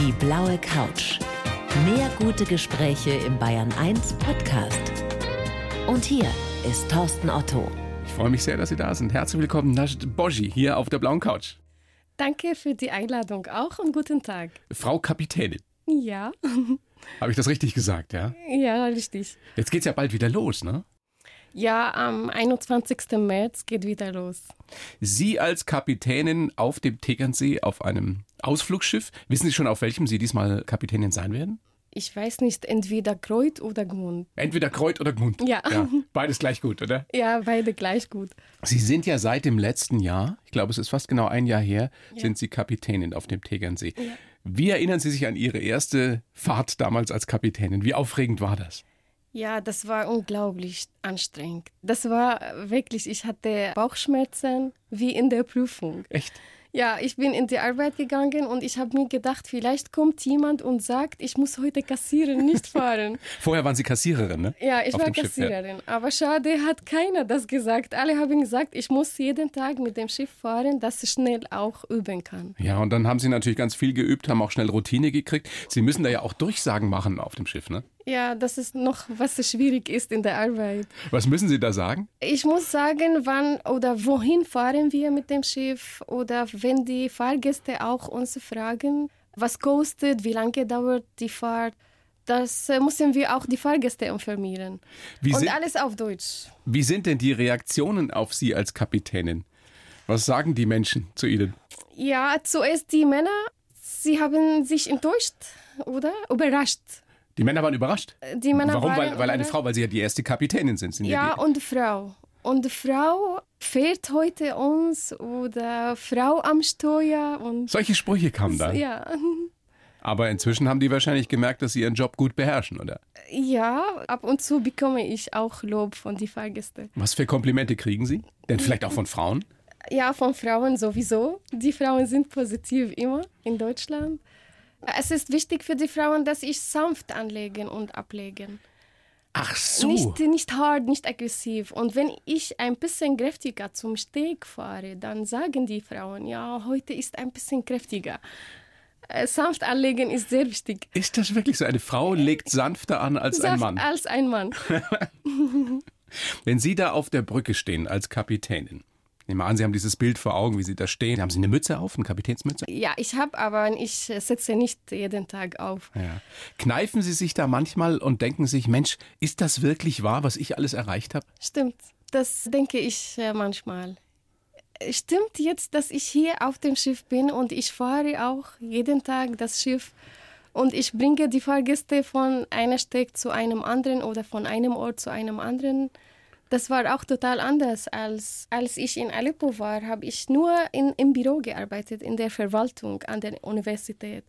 Die blaue Couch. Mehr gute Gespräche im Bayern 1 Podcast. Und hier ist Thorsten Otto. Ich freue mich sehr, dass Sie da sind. Herzlich willkommen, Najd Boji, hier auf der blauen Couch. Danke für die Einladung auch und guten Tag. Frau Kapitänin. Ja, Habe ich das richtig gesagt, ja? ja, richtig. Jetzt geht's ja bald wieder los, ne? Ja, am 21. März geht wieder los. Sie als Kapitänin auf dem Tegernsee auf einem Ausflugsschiff. Wissen Sie schon, auf welchem Sie diesmal Kapitänin sein werden? Ich weiß nicht, entweder Kreuz oder Gmund. Entweder Kreuz oder Gmund. Ja. Beides gleich gut, oder? Ja, beide gleich gut. Sie sind ja seit dem letzten Jahr, ich glaube, es ist fast genau ein Jahr her, sind Sie Kapitänin auf dem Tegernsee. Wie erinnern Sie sich an Ihre erste Fahrt damals als Kapitänin? Wie aufregend war das? Ja, das war unglaublich anstrengend. Das war wirklich, ich hatte Bauchschmerzen wie in der Prüfung. Echt? Ja, ich bin in die Arbeit gegangen und ich habe mir gedacht, vielleicht kommt jemand und sagt, ich muss heute kassieren, nicht fahren. Vorher waren Sie Kassiererin, ne? Ja, ich Auf war dem Schiff, ja. Kassiererin. Aber schade, hat keiner das gesagt. Alle haben gesagt, ich muss jeden Tag mit dem Schiff fahren, dass ich schnell auch üben kann. Ja, und dann haben Sie natürlich ganz viel geübt, haben auch schnell Routine gekriegt. Sie müssen da ja auch Durchsagen machen auf dem Schiff, ne? Ja, das ist noch, was schwierig ist in der Arbeit. Was müssen Sie da sagen? Ich muss sagen, wann oder wohin fahren wir mit dem Schiff oder wenn die Fahrgäste auch uns fragen, was kostet, wie lange dauert die Fahrt, das äh, müssen wir auch die Fahrgäste informieren. Wie Und sind, alles auf Deutsch. wie sind denn die Reaktionen auf Sie als Kapitänin? Was sagen die Menschen zu Ihnen? Ja, zuerst die Männer, sie haben sich enttäuscht oder überrascht. Die Männer waren überrascht. Die Männer Warum? waren Weil, weil eine. Frau, weil Sie ja die erste Kapitänin sind. sind Ja, die, und Frau. Und Frau fährt heute uns oder Frau am Steuer und solche Sprüche kamen dann. ja. Aber inzwischen haben die wahrscheinlich gemerkt, dass sie ihren Job gut beherrschen, oder? Ja, ab und zu bekomme ich auch Lob von den Fahrgästen. Was für Komplimente kriegen Sie? Denn vielleicht auch von Frauen? Ja, von Frauen sowieso. Die Frauen sind positiv immer in Deutschland. Es ist wichtig für die Frauen, dass ich sanft anlegen und ablegen. Ach so. Nicht, nicht hart, nicht aggressiv. Und wenn ich ein bisschen kräftiger zum Steg fahre, dann sagen die Frauen, ja, heute ist ein bisschen kräftiger. Äh, Sanft anlegen ist sehr wichtig. Ist das wirklich so? Eine Frau legt sanfter an als ein Sanft Mann. Als ein Mann. Wenn Sie da auf der Brücke stehen als Kapitänin, nehmen wir an, Sie haben dieses Bild vor Augen, wie Sie da stehen. Haben Sie eine Mütze auf, eine Kapitänsmütze? Ja, ich habe, aber ich setze nicht jeden Tag auf. Ja. Kneifen Sie sich da manchmal und denken sich, Mensch, ist das wirklich wahr, was ich alles erreicht habe? Stimmt, das denke ich äh, manchmal. Stimmt jetzt, dass ich hier auf dem Schiff bin und ich fahre auch jeden Tag das Schiff und ich bringe die Fahrgäste von einer Steg zu einem anderen oder von einem Ort zu einem anderen. Das war auch total anders als als ich in Aleppo war, habe ich nur in, im Büro gearbeitet, in der Verwaltung an der Universität.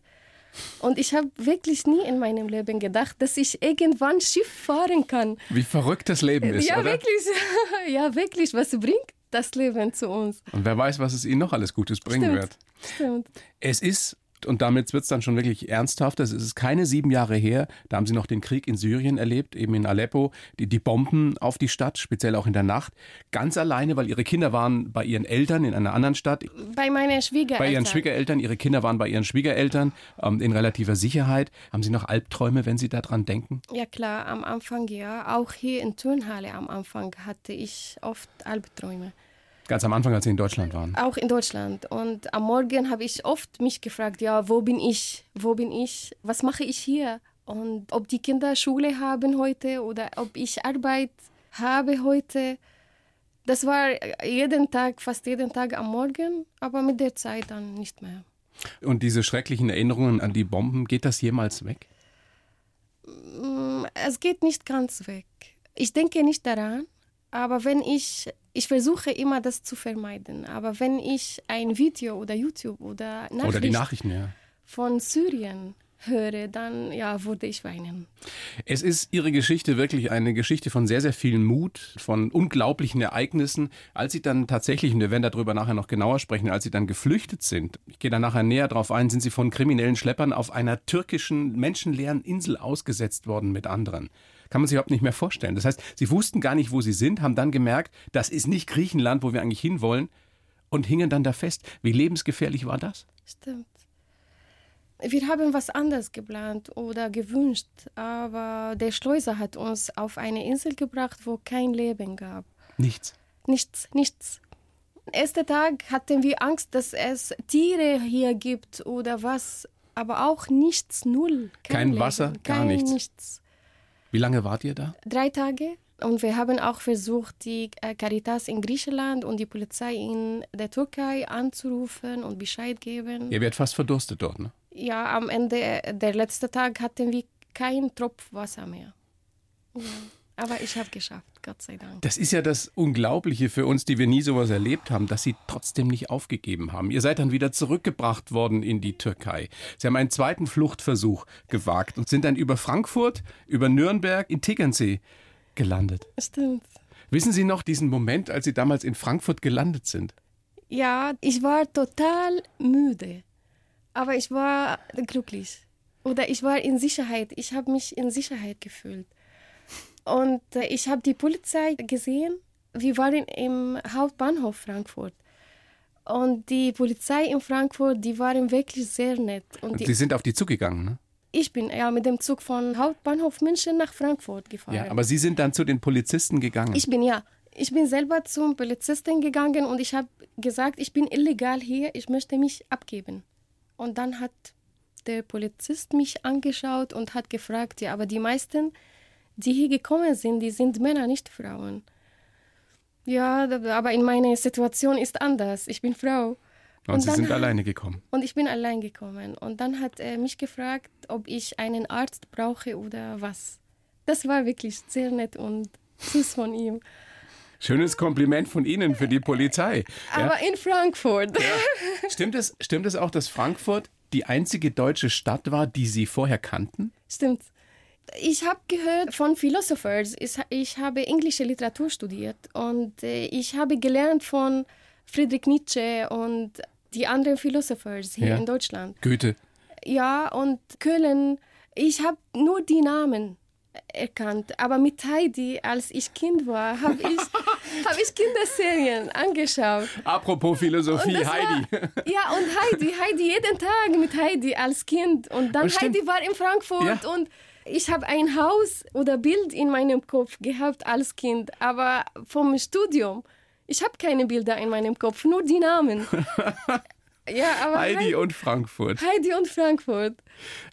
Und ich habe wirklich nie in meinem Leben gedacht, dass ich irgendwann Schiff fahren kann. Wie verrückt das Leben ist, ja, oder? wirklich. Ja, wirklich. Was bringt das Leben zu uns? Und wer weiß, was es Ihnen noch alles Gutes bringen Stimmt. wird. Stimmt. Es ist, und damit wird es dann schon wirklich ernsthaft, es ist keine sieben Jahre her, da haben Sie noch den Krieg in Syrien erlebt, eben in Aleppo, die, die Bomben auf die Stadt, speziell auch in der Nacht, ganz alleine, weil Ihre Kinder waren bei Ihren Eltern in einer anderen Stadt, Bei meinen Schwiegereltern. bei Ihren Schwiegereltern, Ihre Kinder waren bei Ihren Schwiegereltern ähm, in relativer Sicherheit. Haben Sie noch Albträume, wenn Sie daran denken? Ja klar, am Anfang ja. Auch hier in Turnhalle am Anfang hatte ich oft Albträume. Ganz am Anfang, als Sie in Deutschland waren. Auch in Deutschland. Und am Morgen habe ich oft mich gefragt, ja, wo bin ich? Wo bin ich? Was mache ich hier? Und ob die Kinder Schule haben heute oder ob ich Arbeit habe heute. Das war jeden Tag, fast jeden Tag am Morgen, aber mit der Zeit dann nicht mehr. Und diese schrecklichen Erinnerungen an die Bomben, geht das jemals weg? Mm, Es geht nicht ganz weg. Ich denke nicht daran, aber wenn ich, ich versuche immer das zu vermeiden, aber wenn ich ein Video oder YouTube oder Nachricht Oder die Nachrichten, ja. von Syrien höre, dann ja, würde ich weinen. Es ist Ihre Geschichte wirklich eine Geschichte von sehr, sehr viel Mut, von unglaublichen Ereignissen. Als Sie dann tatsächlich, und wir werden darüber nachher noch genauer sprechen, als Sie dann geflüchtet sind, ich gehe da nachher näher drauf ein, sind Sie von kriminellen Schleppern auf einer türkischen, menschenleeren Insel ausgesetzt worden mit anderen. Kann man sich überhaupt nicht mehr vorstellen. Das heißt, Sie wussten gar nicht, wo Sie sind, haben dann gemerkt, das ist nicht Griechenland, wo wir eigentlich hinwollen und hingen dann da fest. Wie lebensgefährlich war das? Stimmt. Wir haben was anderes geplant oder gewünscht, aber der Schleuser hat uns auf eine Insel gebracht, wo kein Leben gab. Nichts. Nichts, nichts. Erster Tag hatten wir Angst, dass es Tiere hier gibt oder was, aber auch nichts, null. Kein Leben, Wasser, gar kein nichts. nichts. Wie lange wart ihr da? Drei Tage. Und wir haben auch versucht, die äh, Caritas in Griechenland und die Polizei in der Türkei anzurufen und Bescheid geben. Ihr werdet fast verdurstet dort, ne? Ja, am Ende, der letzte Tag hatten wir keinen Tropf Wasser mehr. Ja. Aber ich habe geschafft, Gott sei Dank. Das ist ja das Unglaubliche für uns, die wir nie sowas erlebt haben, dass sie trotzdem nicht aufgegeben haben. Ihr seid dann wieder zurückgebracht worden in die Türkei. Sie haben einen zweiten Fluchtversuch gewagt und sind dann über Frankfurt, über Nürnberg in Tegernsee gelandet. Stimmt. Wissen Sie noch diesen Moment, als Sie damals in Frankfurt gelandet sind? Ja, ich war total müde, aber ich war glücklich. Oder ich war in Sicherheit. Ich habe mich in Sicherheit gefühlt. Und äh, ich habe die Polizei gesehen. Wir waren im Hauptbahnhof Frankfurt. Und die Polizei in Frankfurt, die waren wirklich sehr nett. Und die, Sie sind auf die zugegangen, ne? ich bin ja mit dem Zug von Hauptbahnhof München nach Frankfurt gefahren. Ja, aber Sie sind dann zu den Polizisten gegangen. Ich bin ja, ich bin selber zum Polizisten gegangen und ich habe gesagt, ich bin illegal hier, ich möchte mich abgeben. Und dann hat der Polizist mich angeschaut und hat gefragt, ja, aber die meisten, die hier gekommen sind, die sind Männer, nicht Frauen. Ja, aber in meiner Situation ist anders. Ich bin Frau. und Sie dann- sind alleine gekommen. Und ich bin allein gekommen. Und dann hat er mich gefragt, ob ich einen Arzt brauche oder was. Das war wirklich sehr nett und süß von ihm. Schönes Kompliment von Ihnen für die Polizei. Ja. Aber in Frankfurt. Stimmt, es, stimmt es auch, dass Frankfurt die einzige deutsche Stadt war, die Sie vorher kannten? Stimmt. Ich habe gehört von Philosophers. Ich, habe englische Literatur studiert und äh, ich habe gelernt von Friedrich Nietzsche und die anderen Philosophers hier Ja. in Deutschland. Goethe. Ja, und Köln. Ich habe nur die Namen erkannt. Aber mit Heidi, als ich Kind war, habe ich, hab ich Kinderserien angeschaut. Apropos Philosophie, Heidi. Ja, und Heidi, Heidi, jeden Tag mit Heidi als Kind. Und dann. Heidi war in Frankfurt Ja. und ich habe ein Haus oder Bild in meinem Kopf gehabt als Kind, aber vom Studium. Ich habe keine Bilder in meinem Kopf, nur die Namen. ja, aber Heidi und Frankfurt. Heidi und Frankfurt.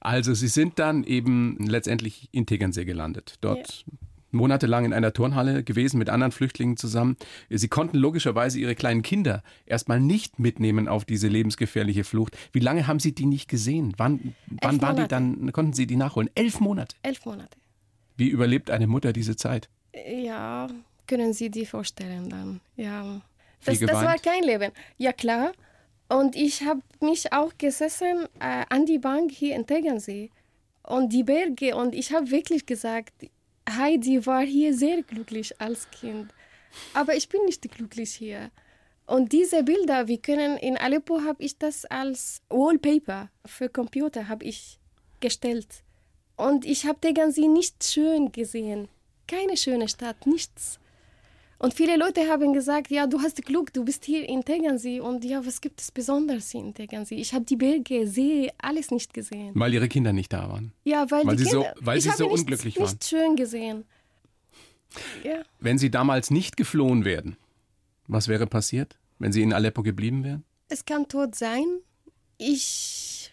Also Sie sind dann eben letztendlich in Tegernsee gelandet. Dort monatelang in einer Turnhalle gewesen mit anderen Flüchtlingen zusammen. Sie konnten logischerweise Ihre kleinen Kinder erstmal nicht mitnehmen auf diese lebensgefährliche Flucht. Wie lange haben Sie die nicht gesehen? Wann, wann waren die dann, konnten Sie die nachholen? Elf Monate. Elf Monate. Wie überlebt eine Mutter diese Zeit? Ja, können Sie die vorstellen dann? Ja. Das, das war kein Leben. Ja, klar. Und ich habe mich auch gesessen äh, an die Bank hier in Tegernsee und die Berge und ich habe wirklich gesagt, Heidi war hier sehr glücklich als Kind. Aber ich bin nicht glücklich hier. Und diese Bilder, wir können in Aleppo habe ich das als Wallpaper für Computer habe ich gestellt. Und ich habe Tegernsee nicht schön gesehen. Keine schöne Stadt, nichts. Und viele Leute haben gesagt, ja, du hast Glück, du bist hier in Tegernsee. Und ja, was gibt es Besonderes in Tegernsee? Ich habe die Berge, See, alles nicht gesehen. Weil Ihre Kinder nicht da waren. Ja, weil, Weil die sie so- Kinder, weil ich sie habe so nichts- unglücklich waren. nicht schön gesehen. Ja. Wenn Sie damals nicht geflohen wären, was wäre passiert, wenn Sie in Aleppo geblieben wären? Es kann tot sein. Ich,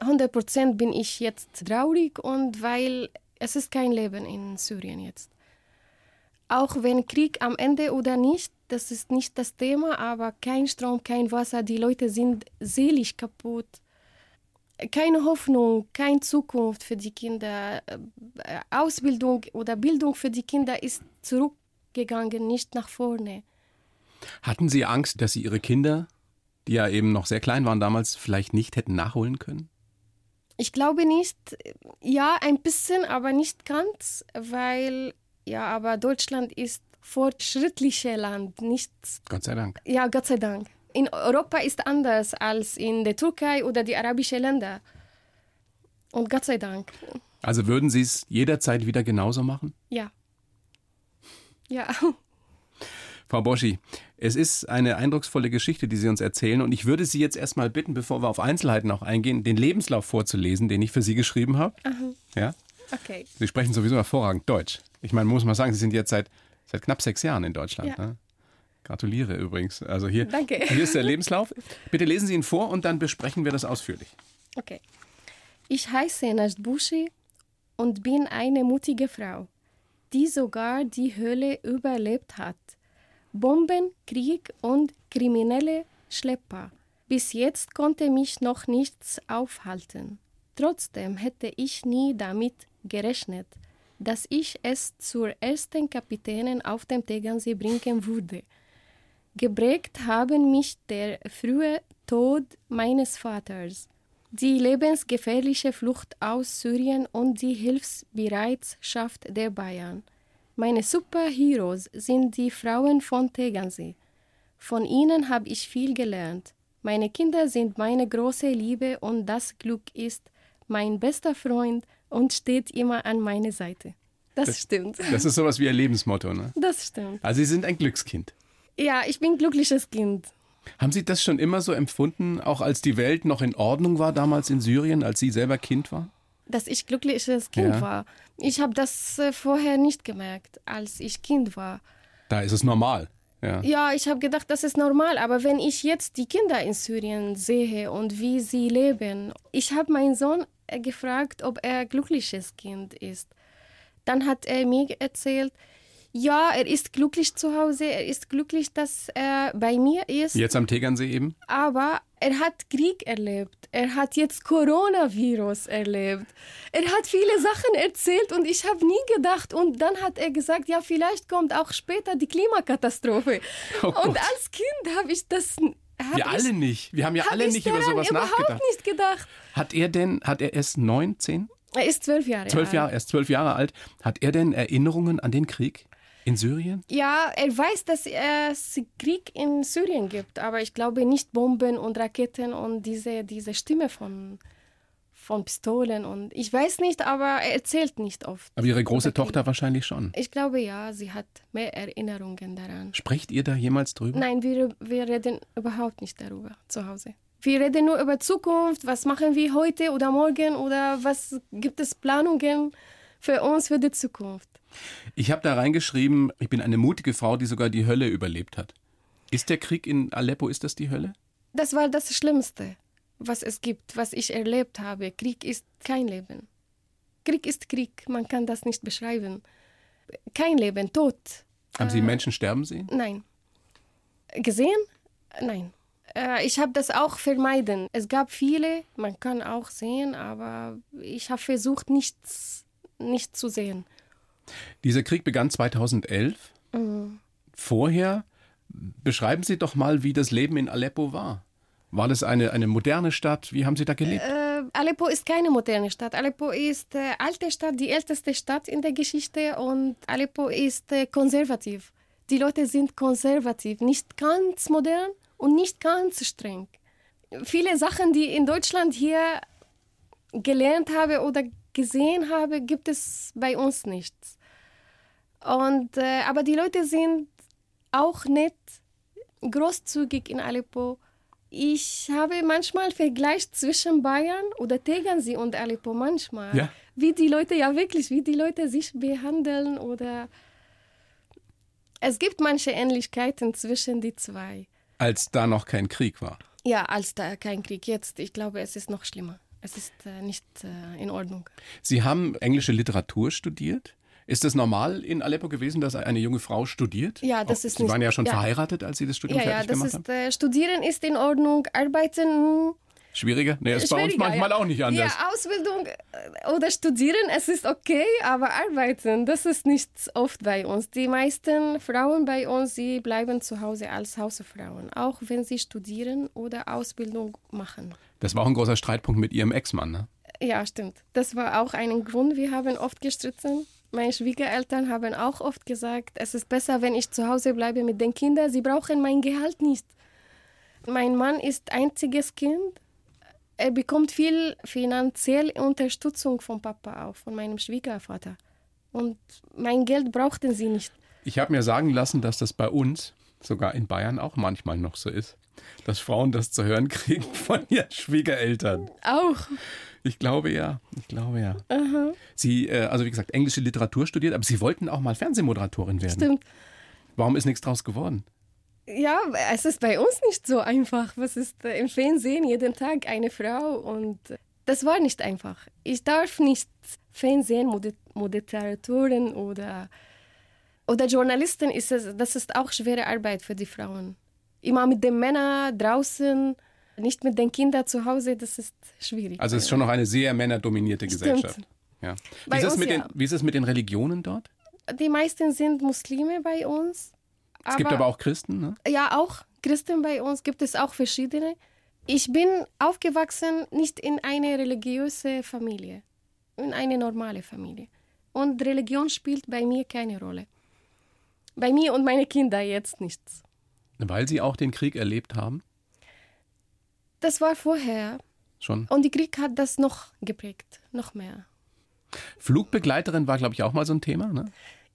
100% bin ich jetzt traurig und weil es ist kein Leben in Syrien jetzt. Auch wenn Krieg am Ende oder nicht, das ist nicht das Thema, aber kein Strom, kein Wasser, die Leute sind seelisch kaputt. Keine Hoffnung, keine Zukunft für die Kinder. Äh, Ausbildung oder Bildung für die Kinder ist zurückgegangen, nicht nach vorne. Hatten Sie Angst, dass Sie Ihre Kinder, die ja eben noch sehr klein waren damals, vielleicht nicht hätten nachholen können? Ich glaube nicht. Ja, ein bisschen, aber nicht ganz, weil ja, aber Deutschland ist fortschrittliches Land, nicht Gott sei Dank. ja, Gott sei Dank. In Europa ist anders als in der Türkei oder die arabischen Länder. Und Gott sei Dank. Also würden Sie es jederzeit wieder genauso machen? Ja. Ja. Frau Boschi, es ist eine eindrucksvolle Geschichte, die Sie uns erzählen. Und ich würde Sie jetzt erstmal bitten, bevor wir auf Einzelheiten auch eingehen, den Lebenslauf vorzulesen, den ich für Sie geschrieben habe. Ja? Okay. Sie sprechen sowieso hervorragend Deutsch. Ich meine, muss man sagen, Sie sind jetzt seit, seit knapp sechs Jahren in Deutschland. Ja. Ne? Gratuliere übrigens. Also hier, Danke. hier ist der Lebenslauf. Bitte lesen Sie ihn vor und dann besprechen wir das ausführlich. Okay. Ich heiße Najd Bushi und bin eine mutige Frau, die sogar die Hölle überlebt hat. Bomben, Krieg und kriminelle Schlepper. Bis jetzt konnte mich noch nichts aufhalten. Trotzdem hätte ich nie damit gerechnet, dass ich es zur ersten Kapitänin auf dem Tegernsee bringen würde. Geprägt haben mich der frühe Tod meines Vaters, die lebensgefährliche Flucht aus Syrien und die Hilfsbereitschaft der Bayern. Meine Superheroes sind die Frauen von Tegernsee. Von ihnen habe ich viel gelernt. Meine Kinder sind meine große Liebe und das Glück ist mein bester Freund und steht immer an meiner Seite. Das, stimmt. Das ist sowas wie Ihr Lebensmotto. Ne? Das stimmt. Also Sie sind ein Glückskind. Ja, ich bin ein glückliches Kind. Haben Sie das schon immer so empfunden, auch als die Welt noch in Ordnung war damals in Syrien, als Sie selber Kind waren? dass ich glückliches Kind Ja. war. Ich habe das äh, vorher nicht gemerkt, als ich Kind war. Da ist es normal. Ja. Ja, ich habe gedacht, das ist normal, aber wenn ich jetzt die Kinder in Syrien sehe und wie sie leben, ich habe meinen Sohn gefragt, ob er ein glückliches Kind ist. Dann hat er mir erzählt, ja, er ist glücklich zu Hause, er ist glücklich, dass er bei mir ist, Jetzt am Tegernsee eben? aber er hat Krieg erlebt. Er hat jetzt Coronavirus erlebt. Er hat viele Sachen erzählt und ich habe nie gedacht. Und dann hat er gesagt, ja, vielleicht kommt auch später die Klimakatastrophe. Oh und als Kind habe ich das. Wir ich, alle nicht. Wir haben ja alle ich nicht über sowas überhaupt nachgedacht. nicht gedacht. Hat er denn, hat er erst neun, zehn, Er ist zwölf Jahre zwölf alt. Jahre, erst zwölf Jahre alt. Hat er denn Erinnerungen an den Krieg in Syrien? Ja, er weiß, dass es Krieg in Syrien gibt, aber ich glaube nicht Bomben und Raketen und diese, diese Stimme von, von Pistolen. Und ich weiß nicht, aber er erzählt nicht oft. Aber Ihre große. Tochter wahrscheinlich schon. Ich glaube ja, sie hat mehr Erinnerungen daran. Sprecht ihr da jemals drüber? Nein, wir, wir reden überhaupt nicht darüber zu Hause. Wir reden nur über Zukunft, was machen wir heute oder morgen oder was gibt es Planungen für uns für die Zukunft. Ich habe da reingeschrieben, ich bin eine mutige Frau, die sogar die Hölle überlebt hat. Ist der Krieg in Aleppo, ist das die Hölle? Das war das Schlimmste, was es gibt, was ich erlebt habe. Krieg ist kein Leben. Krieg ist Krieg, man kann das nicht beschreiben. Kein Leben, Tod. Haben Sie Menschen sterben sehen? Nein. Gesehen? Nein. Äh, Ich habe das auch vermeiden. Es gab viele, man kann auch sehen, aber ich habe versucht, nichts nicht zu sehen. Dieser Krieg begann 2011. Vorher beschreiben Sie doch mal, wie das Leben in Aleppo war. War das eine, eine moderne Stadt? Wie haben Sie da gelebt? Äh, Aleppo ist keine moderne Stadt. Aleppo ist äh, alte Stadt, die älteste Stadt in der Geschichte und Aleppo ist äh, konservativ. Die Leute sind konservativ, nicht ganz modern und nicht ganz streng. Viele Sachen, die in Deutschland hier gelernt habe oder gesehen habe, gibt es bei uns nicht. Und, äh, aber die Leute sind auch nett, großzügig in Aleppo. Ich habe manchmal Vergleich zwischen Bayern oder Tegernsee und Aleppo manchmal. Ja. Wie die Leute, ja wirklich, wie die Leute sich behandeln oder... Es gibt manche Ähnlichkeiten zwischen die zwei. Als da noch kein Krieg war. Ja, als da kein Krieg jetzt. Ich glaube, es ist noch schlimmer. Es ist äh, nicht äh, in Ordnung. Sie haben englische Literatur studiert. Ist es normal in Aleppo gewesen, dass eine junge Frau studiert? Ja, das ist Sie nicht- waren ja schon ja. verheiratet, als Sie das Studium Ja, ja, fertig das gemacht ist, haben. äh, Studieren ist in Ordnung, Arbeiten Schwieriger? Nee, ist bei uns manchmal ja. auch nicht anders. Ja, Ausbildung äh, oder Studieren, es ist okay, aber Arbeiten, das ist nicht oft bei uns. Die meisten Frauen bei uns, sie bleiben zu Hause als Hausfrauen, auch wenn sie studieren oder Ausbildung machen. Das war auch ein großer Streitpunkt mit Ihrem Ex-Mann. Ne? Ja, stimmt. Das war auch ein Grund. Wir haben oft gestritten. Meine Schwiegereltern haben auch oft gesagt, es ist besser, wenn ich zu Hause bleibe mit den Kindern. Sie brauchen mein Gehalt nicht. Mein Mann ist einziges Kind. Er bekommt viel finanzielle Unterstützung vom Papa auch, von meinem Schwiegervater. Und mein Geld brauchten sie nicht. Ich habe mir sagen lassen, dass das bei uns, sogar in Bayern, auch manchmal noch so ist, dass Frauen das zu hören kriegen von ihren Schwiegereltern. Auch. Ich glaube ja, ich glaube ja. Aha. Sie, äh, also wie gesagt, englische Literatur studiert, aber Sie wollten auch mal Fernsehmoderatorin werden. Stimmt. Warum ist nichts draus geworden? Ja, es ist bei uns nicht so einfach. Was ist äh, im Fernsehen jeden Tag eine Frau und das war nicht einfach. Ich darf nicht Fernsehen, Moderatoren oder oder Journalisten ist es, das ist auch schwere Arbeit für die Frauen. Immer mit den Männern draußen, nicht mit den Kindern zu Hause, das ist schwierig. Also es ist schon noch eine sehr männerdominierte Gesellschaft. Ja. Wie, ist es mit ja. den, wie ist es mit den Religionen dort? Die meisten sind Muslime bei uns. Es gibt aber auch Christen, ne? Ja, auch Christen bei uns gibt es auch verschiedene. Ich bin aufgewachsen nicht in eine religiöse Familie, in eine normale Familie. Und Religion spielt bei mir keine Rolle. Bei mir und meine Kinder jetzt nichts. Weil sie auch den Krieg erlebt haben? Das war vorher. Schon. Und der Krieg hat das noch geprägt, noch mehr. Flugbegleiterin war, glaube ich, auch mal so ein Thema, ne?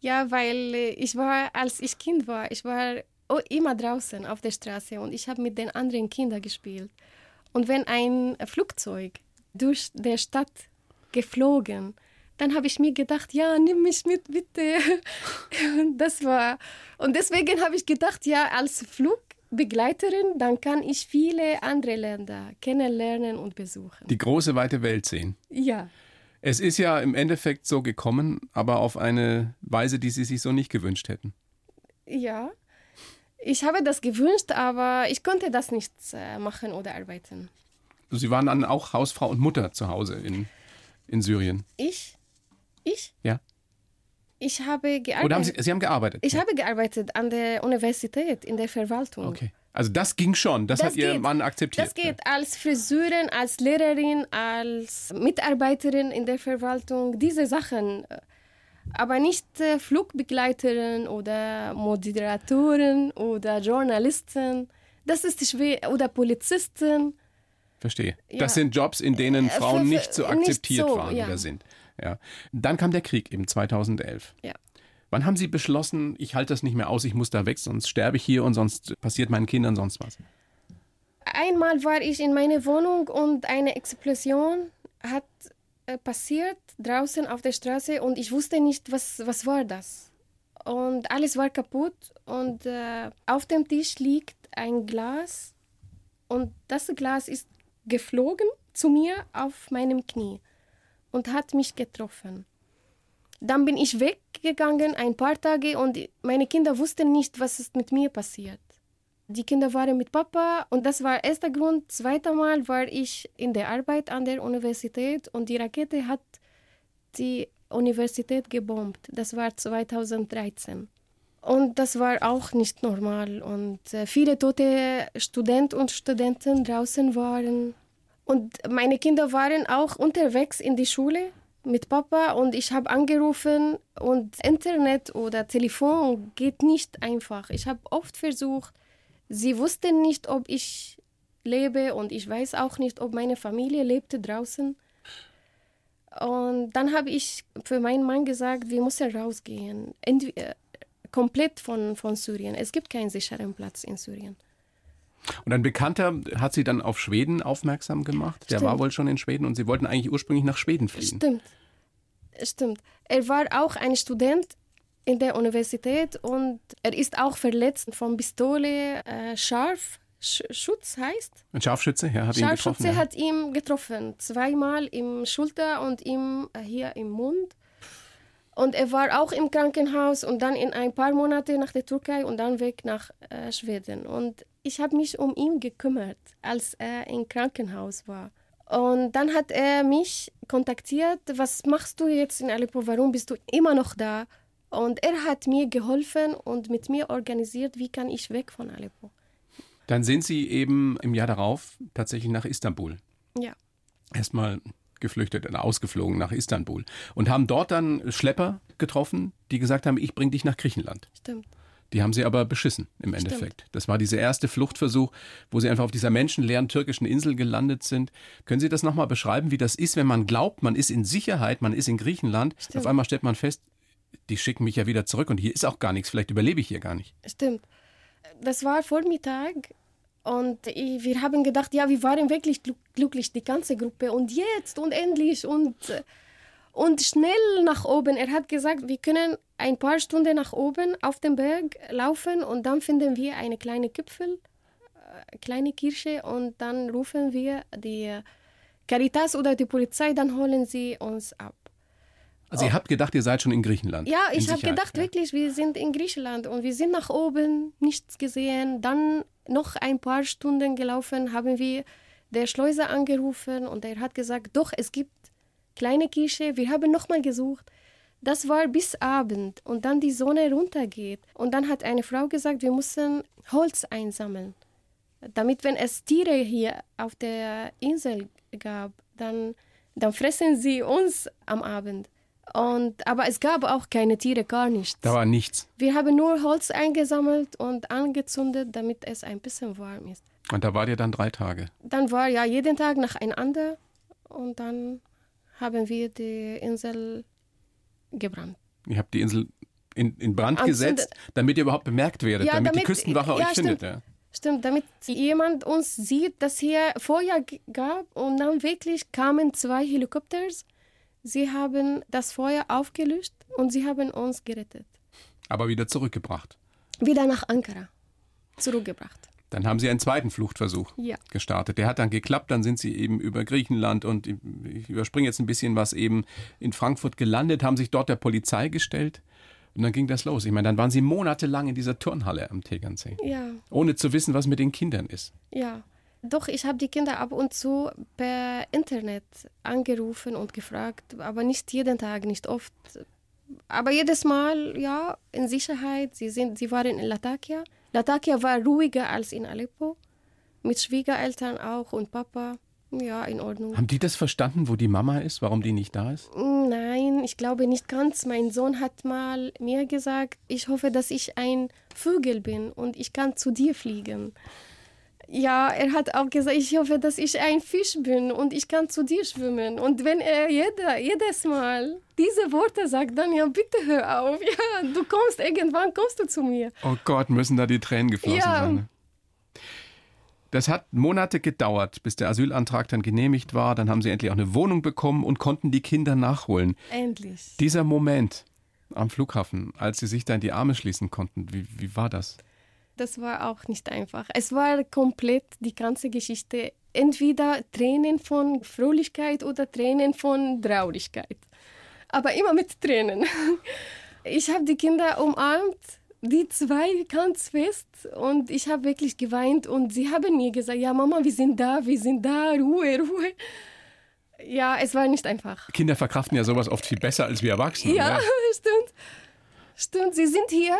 Ja, weil äh, ich war, als ich Kind war, ich war immer draußen auf der Straße und ich habe mit den anderen Kindern gespielt. Und wenn ein Flugzeug durch der Stadt geflogen, dann habe ich mir gedacht, ja, nimm mich mit, bitte. das war. Und deswegen habe ich gedacht, ja, als Flugbegleiterin, dann kann ich viele andere Länder kennenlernen und besuchen. Die große, weite Welt sehen. Ja. Es ist ja im Endeffekt so gekommen, aber auf eine Weise, die Sie sich so nicht gewünscht hätten. Ja, ich habe das gewünscht, aber ich konnte das nicht äh, machen oder arbeiten. Sie waren dann auch Hausfrau und Mutter zu Hause in, in Syrien. Ich? Ich? Ja. Ich habe gearbeitet. Oder haben Sie, Sie haben gearbeitet? Ich ja. habe gearbeitet an der Universität, in der Verwaltung. Okay. Also das ging schon, das, das hat geht. Ihr Mann akzeptiert. Das geht als Friseurin, als Lehrerin, als Mitarbeiterin in der Verwaltung, diese Sachen. Aber nicht äh, Flugbegleiterin oder Moderatorin oder Journalisten. Das ist schwer. Oder Polizisten. Verstehe. Ja. Das sind Jobs, in denen äh, Frauen nicht so akzeptiert nicht so, waren ja. oder sind. Ja. Dann kam der Krieg im 2011. Ja. Wann haben Sie beschlossen, ich halte das nicht mehr aus, ich muss da weg, sonst sterbe ich hier und sonst passiert meinen Kindern sonst was? Einmal war ich in meiner Wohnung und eine Explosion hat äh, passiert draußen auf der Straße und ich wusste nicht, was, was war das. Und alles war kaputt und äh, auf dem Tisch liegt ein Glas und das Glas ist geflogen zu mir auf meinem Knie und hat mich getroffen. Dann bin ich weggegangen, ein paar Tage, und meine Kinder wussten nicht, was ist mit mir passiert. Die Kinder waren mit Papa und das war erster Grund. Zweiter Mal war ich in der Arbeit an der Universität und die Rakete hat die Universität gebombt. Das war 2013. Und das war auch nicht normal. Und äh, viele tote Studenten und Studenten draußen waren. Und meine Kinder waren auch unterwegs in die Schule mit Papa und ich habe angerufen und Internet oder Telefon geht nicht einfach. Ich habe oft versucht, sie wussten nicht, ob ich lebe und ich weiß auch nicht, ob meine Familie lebte draußen. Und dann habe ich für meinen Mann gesagt, wir müssen rausgehen, Entweder, komplett von, von Syrien. Es gibt keinen sicheren Platz in Syrien. Und ein Bekannter hat sie dann auf Schweden aufmerksam gemacht. Der war wohl schon in Schweden und sie wollten eigentlich ursprünglich nach Schweden fliegen. Stimmt. Stimmt. Er war auch ein Student in der Universität und er ist auch verletzt von Pistole, äh, Scharf. Schutz heißt. Ein Scharfschütze, ja, hat ihn getroffen. Ja. hat ihn getroffen, zweimal im Schulter und ihm äh, hier im Mund. Und er war auch im Krankenhaus und dann in ein paar Monate nach der Türkei und dann weg nach äh, Schweden. Und ich habe mich um ihn gekümmert, als er im Krankenhaus war. Und dann hat er mich kontaktiert, was machst du jetzt in Aleppo, warum bist du immer noch da? Und er hat mir geholfen und mit mir organisiert, wie kann ich weg von Aleppo. Dann sind Sie eben im Jahr darauf tatsächlich nach Istanbul. Ja. Erstmal geflüchtet oder ausgeflogen nach Istanbul und haben dort dann Schlepper getroffen, die gesagt haben, ich bringe dich nach Griechenland. Stimmt. Die haben sie aber beschissen im Endeffekt. Stimmt. Das war dieser erste Fluchtversuch, wo sie einfach auf dieser menschenleeren türkischen Insel gelandet sind. Können Sie das nochmal beschreiben, wie das ist, wenn man glaubt, man ist in Sicherheit, man ist in Griechenland. Stimmt. Auf einmal stellt man fest, die schicken mich ja wieder zurück und hier ist auch gar nichts, vielleicht überlebe ich hier gar nicht. Stimmt. Das war Vormittag und wir haben gedacht, ja, wir waren wirklich glücklich, die ganze Gruppe und jetzt und endlich und, und schnell nach oben. Er hat gesagt, wir können ein paar Stunden nach oben auf den Berg laufen und dann finden wir eine kleine Gipfel, äh, kleine Kirche und dann rufen wir die Caritas oder die Polizei, dann holen sie uns ab. Also ihr habt gedacht, ihr seid schon in Griechenland. Ja, ich habe gedacht ja. wirklich, wir sind in Griechenland und wir sind nach oben, nichts gesehen. Dann noch ein paar Stunden gelaufen, haben wir der Schleuser angerufen und er hat gesagt, doch, es gibt kleine Kirche. Wir haben nochmal gesucht. Das war bis Abend und dann die Sonne runtergeht. Und dann hat eine Frau gesagt, wir müssen Holz einsammeln. Damit, wenn es Tiere hier auf der Insel gab, dann, dann fressen sie uns am Abend. Und, aber es gab auch keine Tiere, gar nichts. Da war nichts. Wir haben nur Holz eingesammelt und angezündet, damit es ein bisschen warm ist. Und da wart ihr dann drei Tage? Dann war ja jeden Tag nacheinander und dann haben wir die Insel gebrannt. Ihr habt die Insel in, in Brand Anzündet. gesetzt, damit ihr überhaupt bemerkt werdet, ja, damit, damit, die Küstenwache ja, euch stimmt. findet. Ja. Stimmt, damit jemand uns sieht, dass hier Feuer gab und dann wirklich kamen zwei Helikopters Sie haben das Feuer aufgelöst und sie haben uns gerettet. Aber wieder zurückgebracht. Wieder nach Ankara zurückgebracht. Dann haben Sie einen zweiten Fluchtversuch ja. gestartet. Der hat dann geklappt. Dann sind Sie eben über Griechenland und ich überspringe jetzt ein bisschen was eben in Frankfurt gelandet, haben sich dort der Polizei gestellt. Und dann ging das los. Ich meine, dann waren Sie monatelang in dieser Turnhalle am Tegernsee. Ja. Ohne zu wissen, was mit den Kindern ist. Ja. Doch, ich habe die Kinder ab und zu per Internet angerufen und gefragt, aber nicht jeden Tag, nicht oft. Aber jedes Mal, ja, in Sicherheit. Sie, sind, sie waren in Latakia. Latakia war ruhiger als in Aleppo. Mit Schwiegereltern auch und Papa. Ja, in Ordnung. Haben die das verstanden, wo die Mama ist, warum die nicht da ist? Nein, ich glaube nicht ganz. Mein Sohn hat mal mir gesagt, ich hoffe, dass ich ein Vögel bin und ich kann zu dir fliegen. Ja, er hat auch gesagt, ich hoffe, dass ich ein Fisch bin und ich kann zu dir schwimmen. Und wenn er jeder, jedes Mal diese Worte sagt, dann ja, bitte hör auf. Ja, du kommst irgendwann, kommst du zu mir. Oh Gott, müssen da die Tränen geflossen ja. sein. Ne? Das hat Monate gedauert, bis der Asylantrag dann genehmigt war. Dann haben sie endlich auch eine Wohnung bekommen und konnten die Kinder nachholen. Endlich. Dieser Moment am Flughafen, als sie sich da in die Arme schließen konnten, wie, wie war das? Das war auch nicht einfach. Es war komplett die ganze Geschichte, entweder Tränen von Fröhlichkeit oder Tränen von Traurigkeit. Aber immer mit Tränen. Ich habe die Kinder umarmt, die zwei ganz fest und ich habe wirklich geweint und sie haben mir gesagt, ja Mama, wir sind da, wir sind da, Ruhe, Ruhe. Ja, es war nicht einfach. Kinder verkraften ja sowas oft viel besser als wir Erwachsene. Ja, ja. stimmt. Stimmt, sie sind hier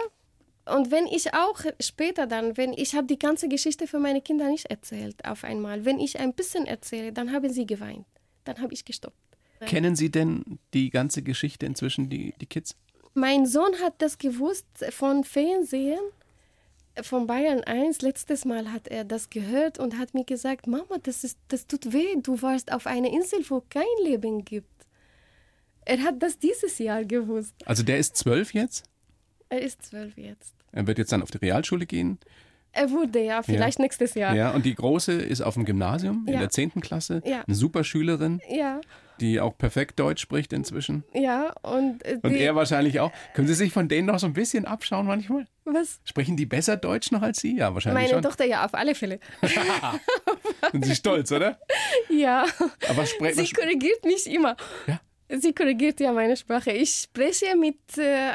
und wenn ich auch später dann, wenn ich habe die ganze Geschichte für meine Kinder nicht erzählt auf einmal, wenn ich ein bisschen erzähle, dann haben sie geweint. Dann habe ich gestoppt. Kennen Sie denn die ganze Geschichte inzwischen, die, die Kids? Mein Sohn hat das gewusst von Fernsehen, von Bayern 1. Letztes Mal hat er das gehört und hat mir gesagt, Mama, das, ist, das tut weh, du warst auf einer Insel, wo kein Leben gibt. Er hat das dieses Jahr gewusst. Also der ist zwölf jetzt? Er ist zwölf jetzt. Er wird jetzt dann auf die Realschule gehen. Er wurde ja, vielleicht ja. nächstes Jahr. Ja, und die Große ist auf dem Gymnasium in ja. der 10. Klasse. Ja. Eine super Schülerin. Ja. Die auch perfekt Deutsch spricht inzwischen. Ja, und. Äh, und er wahrscheinlich auch. Können Sie sich von denen noch so ein bisschen abschauen manchmal? Was? Sprechen die besser Deutsch noch als Sie? Ja, wahrscheinlich. Meine schon. Tochter ja, auf alle Fälle. Sind Sie stolz, oder? Ja. Aber Sie korrigiert mich immer. Ja. Sie korrigiert ja meine Sprache. Ich spreche mit äh,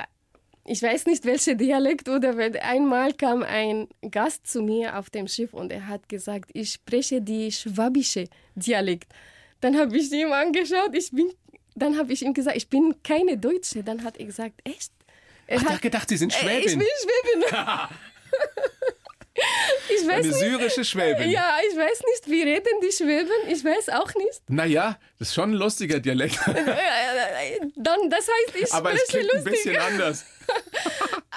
ich weiß nicht, welcher Dialekt oder einmal kam ein Gast zu mir auf dem Schiff und er hat gesagt, ich spreche die schwabische Dialekt. Dann habe ich ihm angeschaut, ich bin, dann habe ich ihm gesagt, ich bin keine Deutsche. Dann hat er gesagt, echt? Er Ach, hat gedacht, Sie sind Schwäbin. Ich bin Schwäbin. Ich weiß Eine nicht. syrische Schwäbin. Ja, ich weiß nicht, wie reden die Schwäben? Ich weiß auch nicht. Naja, das ist schon ein lustiger Dialekt. Dann, das heißt, ich Aber es klingt lustig. ein bisschen anders.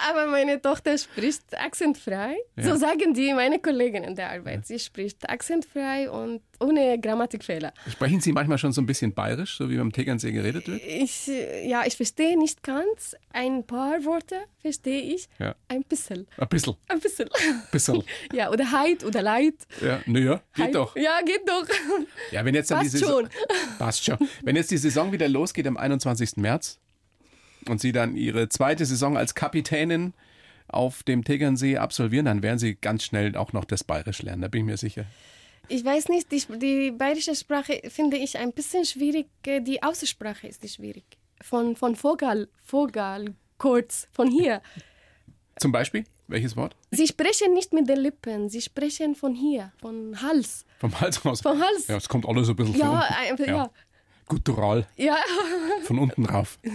Aber meine Tochter spricht akzentfrei. Ja. So sagen die meine Kollegen in der Arbeit. Sie spricht akzentfrei und ohne Grammatikfehler. Sprechen Sie manchmal schon so ein bisschen bayerisch, so wie beim Tegernsee geredet wird? Ich, ja, ich verstehe nicht ganz. Ein paar Worte verstehe ich. Ja. Ein bisschen. Ein bisschen. Ein bisschen. Bisschen. Ja, oder Heid oder Leid. Ja, naja, geht Heid. doch. Ja, geht doch. Ja, wenn jetzt dann Passt die Saison, schon. Passt schon. Wenn jetzt die Saison wieder losgeht am 21. März und Sie dann Ihre zweite Saison als Kapitänin auf dem Tegernsee absolvieren, dann werden Sie ganz schnell auch noch das Bayerisch lernen, da bin ich mir sicher. Ich weiß nicht, die, die bayerische Sprache finde ich ein bisschen schwierig. Äh, Die Aussprache ist die schwierig. Von, von Vogel, Vogel, kurz, von hier. Zum Beispiel, welches Wort? Sie sprechen nicht mit den Lippen, sie sprechen von hier, von Hals. Vom Hals raus. Vom Hals. Ja, es kommt alles so ein bisschen Ja, von unten. einfach, ja. Guttural, Ja, von unten rauf.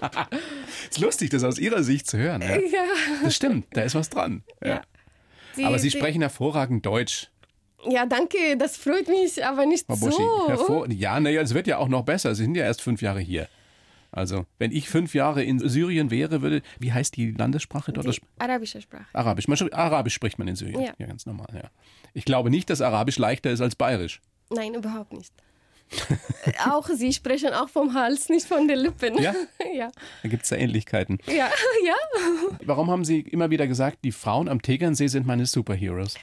ist lustig, das aus Ihrer Sicht zu hören. Ja. ja. Das stimmt, da ist was dran. Ja. Ja. Die- Aber Sie die- sprechen hervorragend Deutsch. Ja, danke, das freut mich, aber nicht Frau Buschi, so. hervor ja, naja, es wird ja auch noch besser. Sie sind ja erst fünf Jahre hier. Also, wenn ich fünf Jahre in Syrien wäre, würde, wie heißt die Landessprache dort? Die arabische Sprache. Arabisch. Man, Arabisch spricht man in Syrien. Ja. ja, ganz normal, ja. Ich glaube nicht, dass Arabisch leichter ist als Bayerisch. Nein, überhaupt nicht. Auch sie sprechen auch vom Hals, nicht von den Lippen. Ja? ja. Da gibt es da Ähnlichkeiten. Ja, ja. Warum haben Sie immer wieder gesagt, die Frauen am Tegernsee sind meine Superheroes?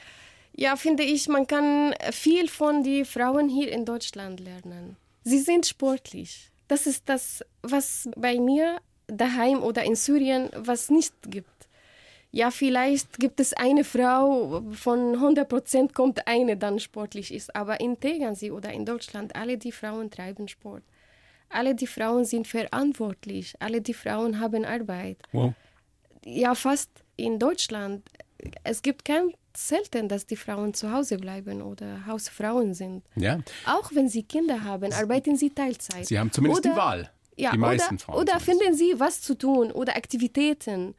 Ja, finde ich, man kann viel von den Frauen hier in Deutschland lernen. Sie sind sportlich. Das ist das, was bei mir daheim oder in Syrien was nicht gibt. Ja, vielleicht gibt es eine Frau, von 100 Prozent kommt eine, dann sportlich ist. Aber in Tegernsee oder in Deutschland, alle die Frauen treiben Sport. Alle die Frauen sind verantwortlich. Alle die Frauen haben Arbeit Wow. ja fast in Deutschland. Es gibt kein selten, dass die Frauen zu Hause bleiben oder Hausfrauen sind. Ja, Auch wenn sie Kinder haben, arbeiten sie Teilzeit. Sie haben zumindest oder, die Wahl. Ja, die meisten oder, Frauen. Oder zumindest. finden sie was zu tun oder Aktivitäten.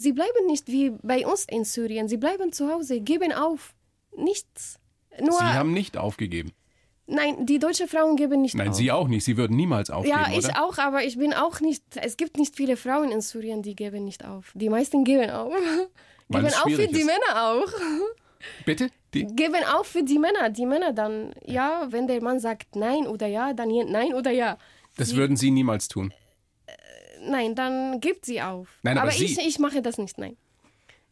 Sie bleiben nicht wie bei uns in Syrien. Sie bleiben zu Hause, geben auf. Nichts. Nur, Sie haben nicht aufgegeben. nein, die deutschen Frauen geben nicht Nein, auf. Sie auch nicht. Sie würden niemals aufgeben, Ja, ich oder? auch, aber ich bin auch nicht. Es gibt nicht viele Frauen in Syrien, die geben nicht auf. Die meisten geben auf. Weil geben auf für die ist. Männer auch. Bitte? Die? Geben auf für die Männer. Die Männer dann, ja, wenn der Mann sagt nein oder ja, dann nein oder ja. Das würden Sie niemals tun. Nein, dann gibt sie auf. Nein, aber Sie- ich, ich mache das nicht, nein.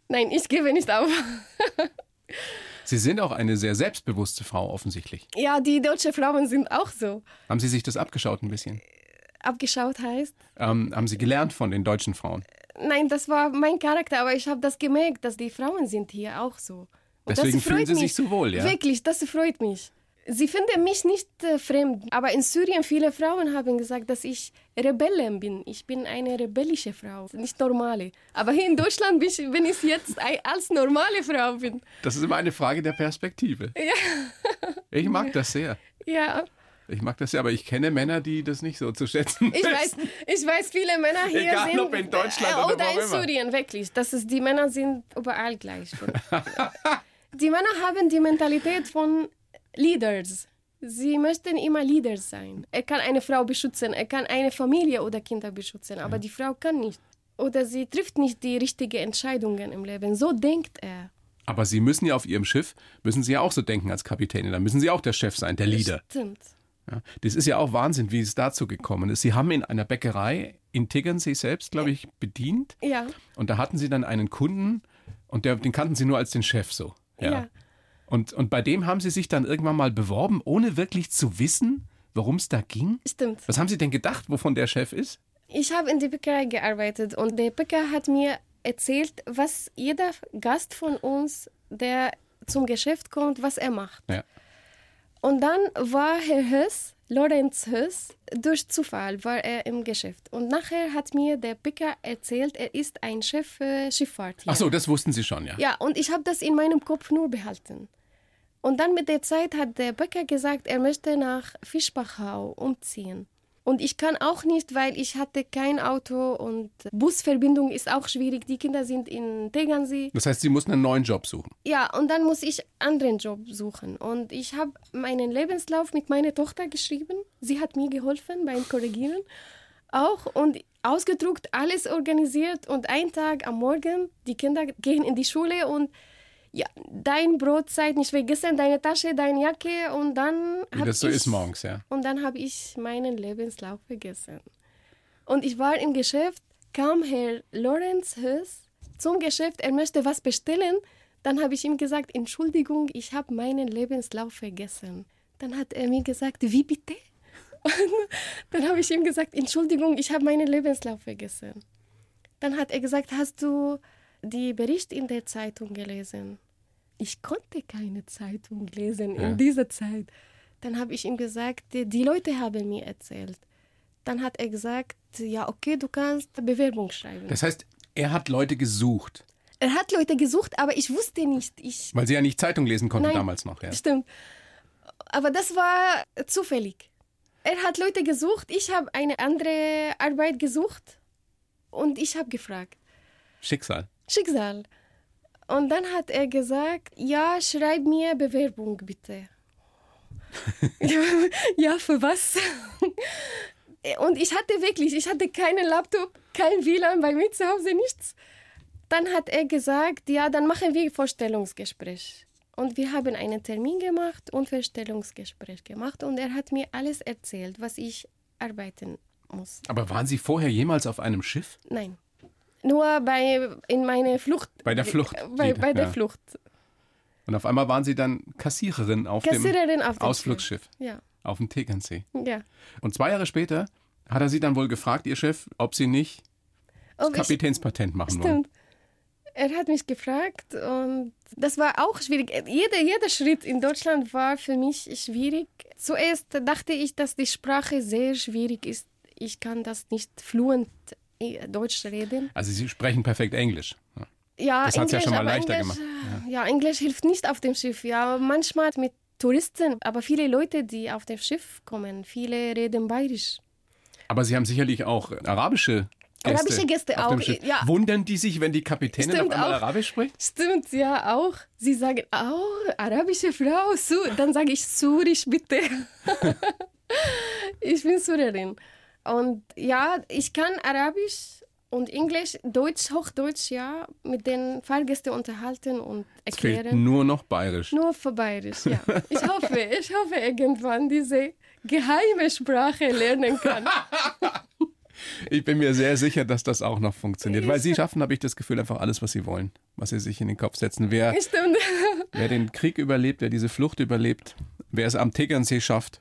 Nein, ich gebe nicht auf. Sie sind auch eine sehr selbstbewusste Frau, offensichtlich. Ja, die deutschen Frauen sind auch so. Haben Sie sich das abgeschaut ein bisschen? Abgeschaut heißt. Ähm, haben Sie gelernt von den deutschen Frauen? Nein, das war mein Charakter, aber ich habe das gemerkt, dass die Frauen sind hier auch so. Und Deswegen das fühlen freut Sie sich mich. so wohl, ja? Wirklich, das freut mich. Sie finden mich nicht äh, fremd, aber in Syrien viele Frauen haben gesagt, dass ich Rebellin bin. Ich bin eine rebellische Frau, nicht normale. Aber hier in Deutschland bin ich, bin ich jetzt als normale Frau bin. Das ist immer eine Frage der Perspektive. Ja, Ich mag das sehr. ja. Ich mag das sehr, aber ich kenne Männer, die das nicht so zu schätzen Ich wissen. weiß, ich weiß, viele Männer hier Egal, sind ob in Deutschland äh, oder oder wo in. Syrien wirklich. Das ist, die Männer sind überall gleich. die Männer haben die Mentalität von Leaders. Sie möchten immer Leaders sein. Er kann eine Frau beschützen, er kann eine Familie oder Kinder beschützen, aber die Frau kann nicht. Oder sie trifft nicht die richtigen Entscheidungen im Leben. So denkt er. Aber Sie müssen ja auf Ihrem Schiff, müssen Sie ja auch so denken als Kapitänin. Da müssen Sie auch der Chef sein, der Leader. Stimmt. Ja, das ist ja auch Wahnsinn, wie es dazu gekommen ist. Sie haben in einer Bäckerei in Tegernsee selbst, glaube ich, bedient. Ja. Und da hatten Sie dann einen Kunden und der, den kannten Sie nur als den Chef so. Ja. Und, und bei dem haben Sie sich dann irgendwann mal beworben, ohne wirklich zu wissen, worum es da ging. Stimmt. Was haben Sie denn gedacht, wovon der Chef ist? Ich habe in der Bäckerei gearbeitet und der Bäcker hat mir erzählt, was jeder Gast von uns, der zum Geschäft kommt, was er macht. Ja. Und dann war Herr Höss, Lorenz Höss, durch Zufall war er im Geschäft. Und nachher hat mir der Bäcker erzählt, er ist ein Chef für Schifffahrt hier. Ach so, das wussten Sie schon, ja. Ja, und ich habe das in meinem Kopf nur behalten. Und dann mit der Zeit hat der Bäcker gesagt, er möchte nach Fischbachau umziehen. Und ich kann auch nicht, weil ich hatte kein Auto und Busverbindung ist auch schwierig. Die Kinder sind in Tegernsee. Das heißt, Sie mussten einen neuen Job suchen. Ja, und dann muss ich anderen Job suchen. Und ich habe meinen Lebenslauf mit meiner Tochter geschrieben. Sie hat mir geholfen beim Korrigieren. auch und ausgedruckt, alles organisiert und ein Tag am Morgen, die Kinder gehen in die Schule und ja, dein Brotzeit nicht vergessen, deine Tasche, deine Jacke und dann Wie das so ich, ist morgens, ja. Und dann habe ich meinen Lebenslauf vergessen. Und ich war im Geschäft, kam Herr Lorenz Höß zum Geschäft, er möchte was bestellen. Dann habe ich ihm gesagt, Entschuldigung, ich habe meinen Lebenslauf vergessen. Dann hat er mir gesagt, wie bitte? dann habe ich ihm gesagt, Entschuldigung, ich habe meinen Lebenslauf vergessen. Dann hat er gesagt, hast du die Bericht in der Zeitung gelesen? Ich konnte keine Zeitung lesen Ja. in dieser Zeit. Dann habe ich ihm gesagt, die Leute haben mir erzählt. Dann hat er gesagt, ja, okay, du kannst Bewerbung schreiben. Das heißt, er hat Leute gesucht, er hat Leute gesucht, aber ich wusste nicht. Ich, weil sie ja nicht Zeitung lesen konnte Nein. damals noch. Ja. Stimmt. Aber das war zufällig. Er hat Leute gesucht, ich habe eine andere Arbeit gesucht und ich habe gefragt. Schicksal. Schicksal. Und dann hat er gesagt, ja, schreib mir Bewerbung bitte. ja, für was? Und ich hatte wirklich, ich hatte keinen Laptop, kein WLAN bei mir zu Hause, nichts. Dann hat er gesagt, ja, dann machen wir Vorstellungsgespräch. Und wir haben einen Termin gemacht und Vorstellungsgespräch gemacht. Und er hat mir alles erzählt, was ich arbeiten muss. Aber waren Sie vorher jemals auf einem Schiff? Nein. Nur bei in meine Flucht. Bei der Flucht Bei, wieder, bei der ja. Flucht. Und auf einmal waren Sie dann Kassiererin auf Kassiererin auf dem dem Ausflugsschiff, Schiff. Ja. auf dem Tegernsee. Ja. Und zwei Jahre später hat er Sie dann wohl gefragt, Ihr Chef, ob Sie nicht Ob ich, Kapitänspatent machen wollen. stimmt. Er hat mich gefragt und das war auch schwierig. Jeder, jeder Schritt in Deutschland war für mich schwierig. Zuerst dachte ich, dass die Sprache sehr schwierig ist. Ich kann das nicht fluent äh, Deutsch reden. Also Sie sprechen perfekt Englisch. Ja. Ja, Das hat's ja schon mal leichter Englisch, gemacht. Ja. Englisch hilft nicht auf dem Schiff. Ja, manchmal mit Touristen, aber viele Leute, die auf dem Schiff kommen, viele reden bayerisch. Aber Sie haben sicherlich auch arabische Gäste. Arabische Gäste auf dem auch, Schiff. ja. Wundern die sich, wenn die Kapitänin Stimmt auf einmal auch. Arabisch spricht? Stimmt, ja, auch. Sie sagen, oh, arabische Frau, Su dann sage ich Surisch bitte. ich bin Surerin. Und ja, ich kann Arabisch und Englisch, Deutsch, Hochdeutsch, ja, mit den Fahrgästen unterhalten und Es fehlt erklären. nur noch Bayerisch. Nur für Bayerisch, ja. Ich hoffe, ich hoffe irgendwann diese geheime Sprache lernen kann. Ich bin mir sehr sicher, dass das auch noch funktioniert. Weil Sie schaffen, habe ich das Gefühl, einfach alles, was Sie wollen. Was Sie sich in den Kopf setzen. Wer, wer den Krieg überlebt, wer diese Flucht überlebt, wer es am Tegernsee schafft,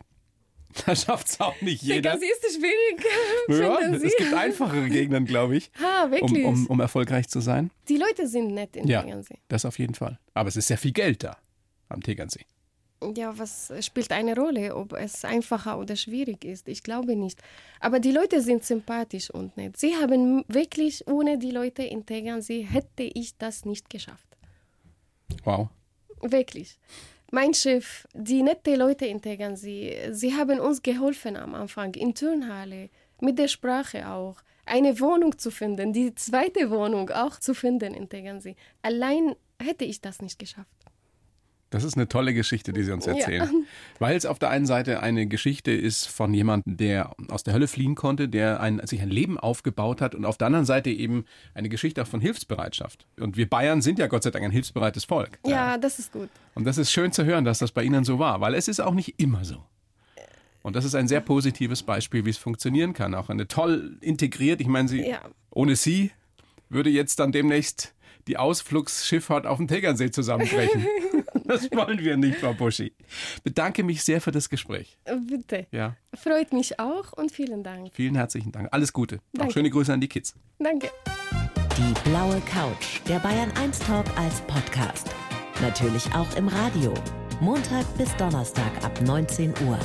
da schafft es auch nicht jeder. Das ist schwierig. Ja, es gibt einfachere Gegenden, glaube ich, Ha, um, wirklich. um, um erfolgreich zu sein. Die Leute sind nett in Ja, Tegernsee. das auf jeden Fall. Aber es ist sehr viel Geld da am Tegernsee. Ja, was spielt eine Rolle, ob es einfacher oder schwierig ist? Ich glaube nicht. Aber die Leute sind sympathisch und nett. Sie haben wirklich, ohne die Leute in Tegernsee hätte ich das nicht geschafft. Wow. Wirklich. Mein Chef, die nette Leute in Tegernsee, sie haben uns geholfen am Anfang, in Turnhalle, mit der Sprache auch. Eine Wohnung zu finden, die zweite Wohnung auch zu finden in Tegernsee. Allein hätte ich das nicht geschafft. Das ist eine tolle Geschichte, die Sie uns Ja. erzählen. Weil es auf der einen Seite eine Geschichte ist von jemandem, der aus der Hölle fliehen konnte, der ein, sich ein Leben aufgebaut hat und auf der anderen Seite eben eine Geschichte auch von Hilfsbereitschaft. Und wir Bayern sind ja Gott sei Dank ein hilfsbereites Volk. Ja, das ist gut. Und das ist schön zu hören, dass das bei Ihnen so war, weil es ist auch nicht immer so. Und das ist ein sehr positives Beispiel, wie es funktionieren kann. Auch eine toll integriert. Ich meine, Sie, Ja. ohne Sie würde jetzt dann demnächst die Ausflugsschifffahrt auf dem Tegernsee zusammenbrechen. das wollen wir nicht, Frau Buschi. Bedanke mich sehr für das Gespräch. Bitte. Ja, Freut mich auch und vielen Dank. vielen herzlichen Dank. Alles Gute. Auch Danke. schöne Grüße an die Kids. Danke. Die blaue Couch, der Bayern 1 Talk als Podcast. Natürlich auch im Radio. Montag bis Donnerstag ab 19 Uhr.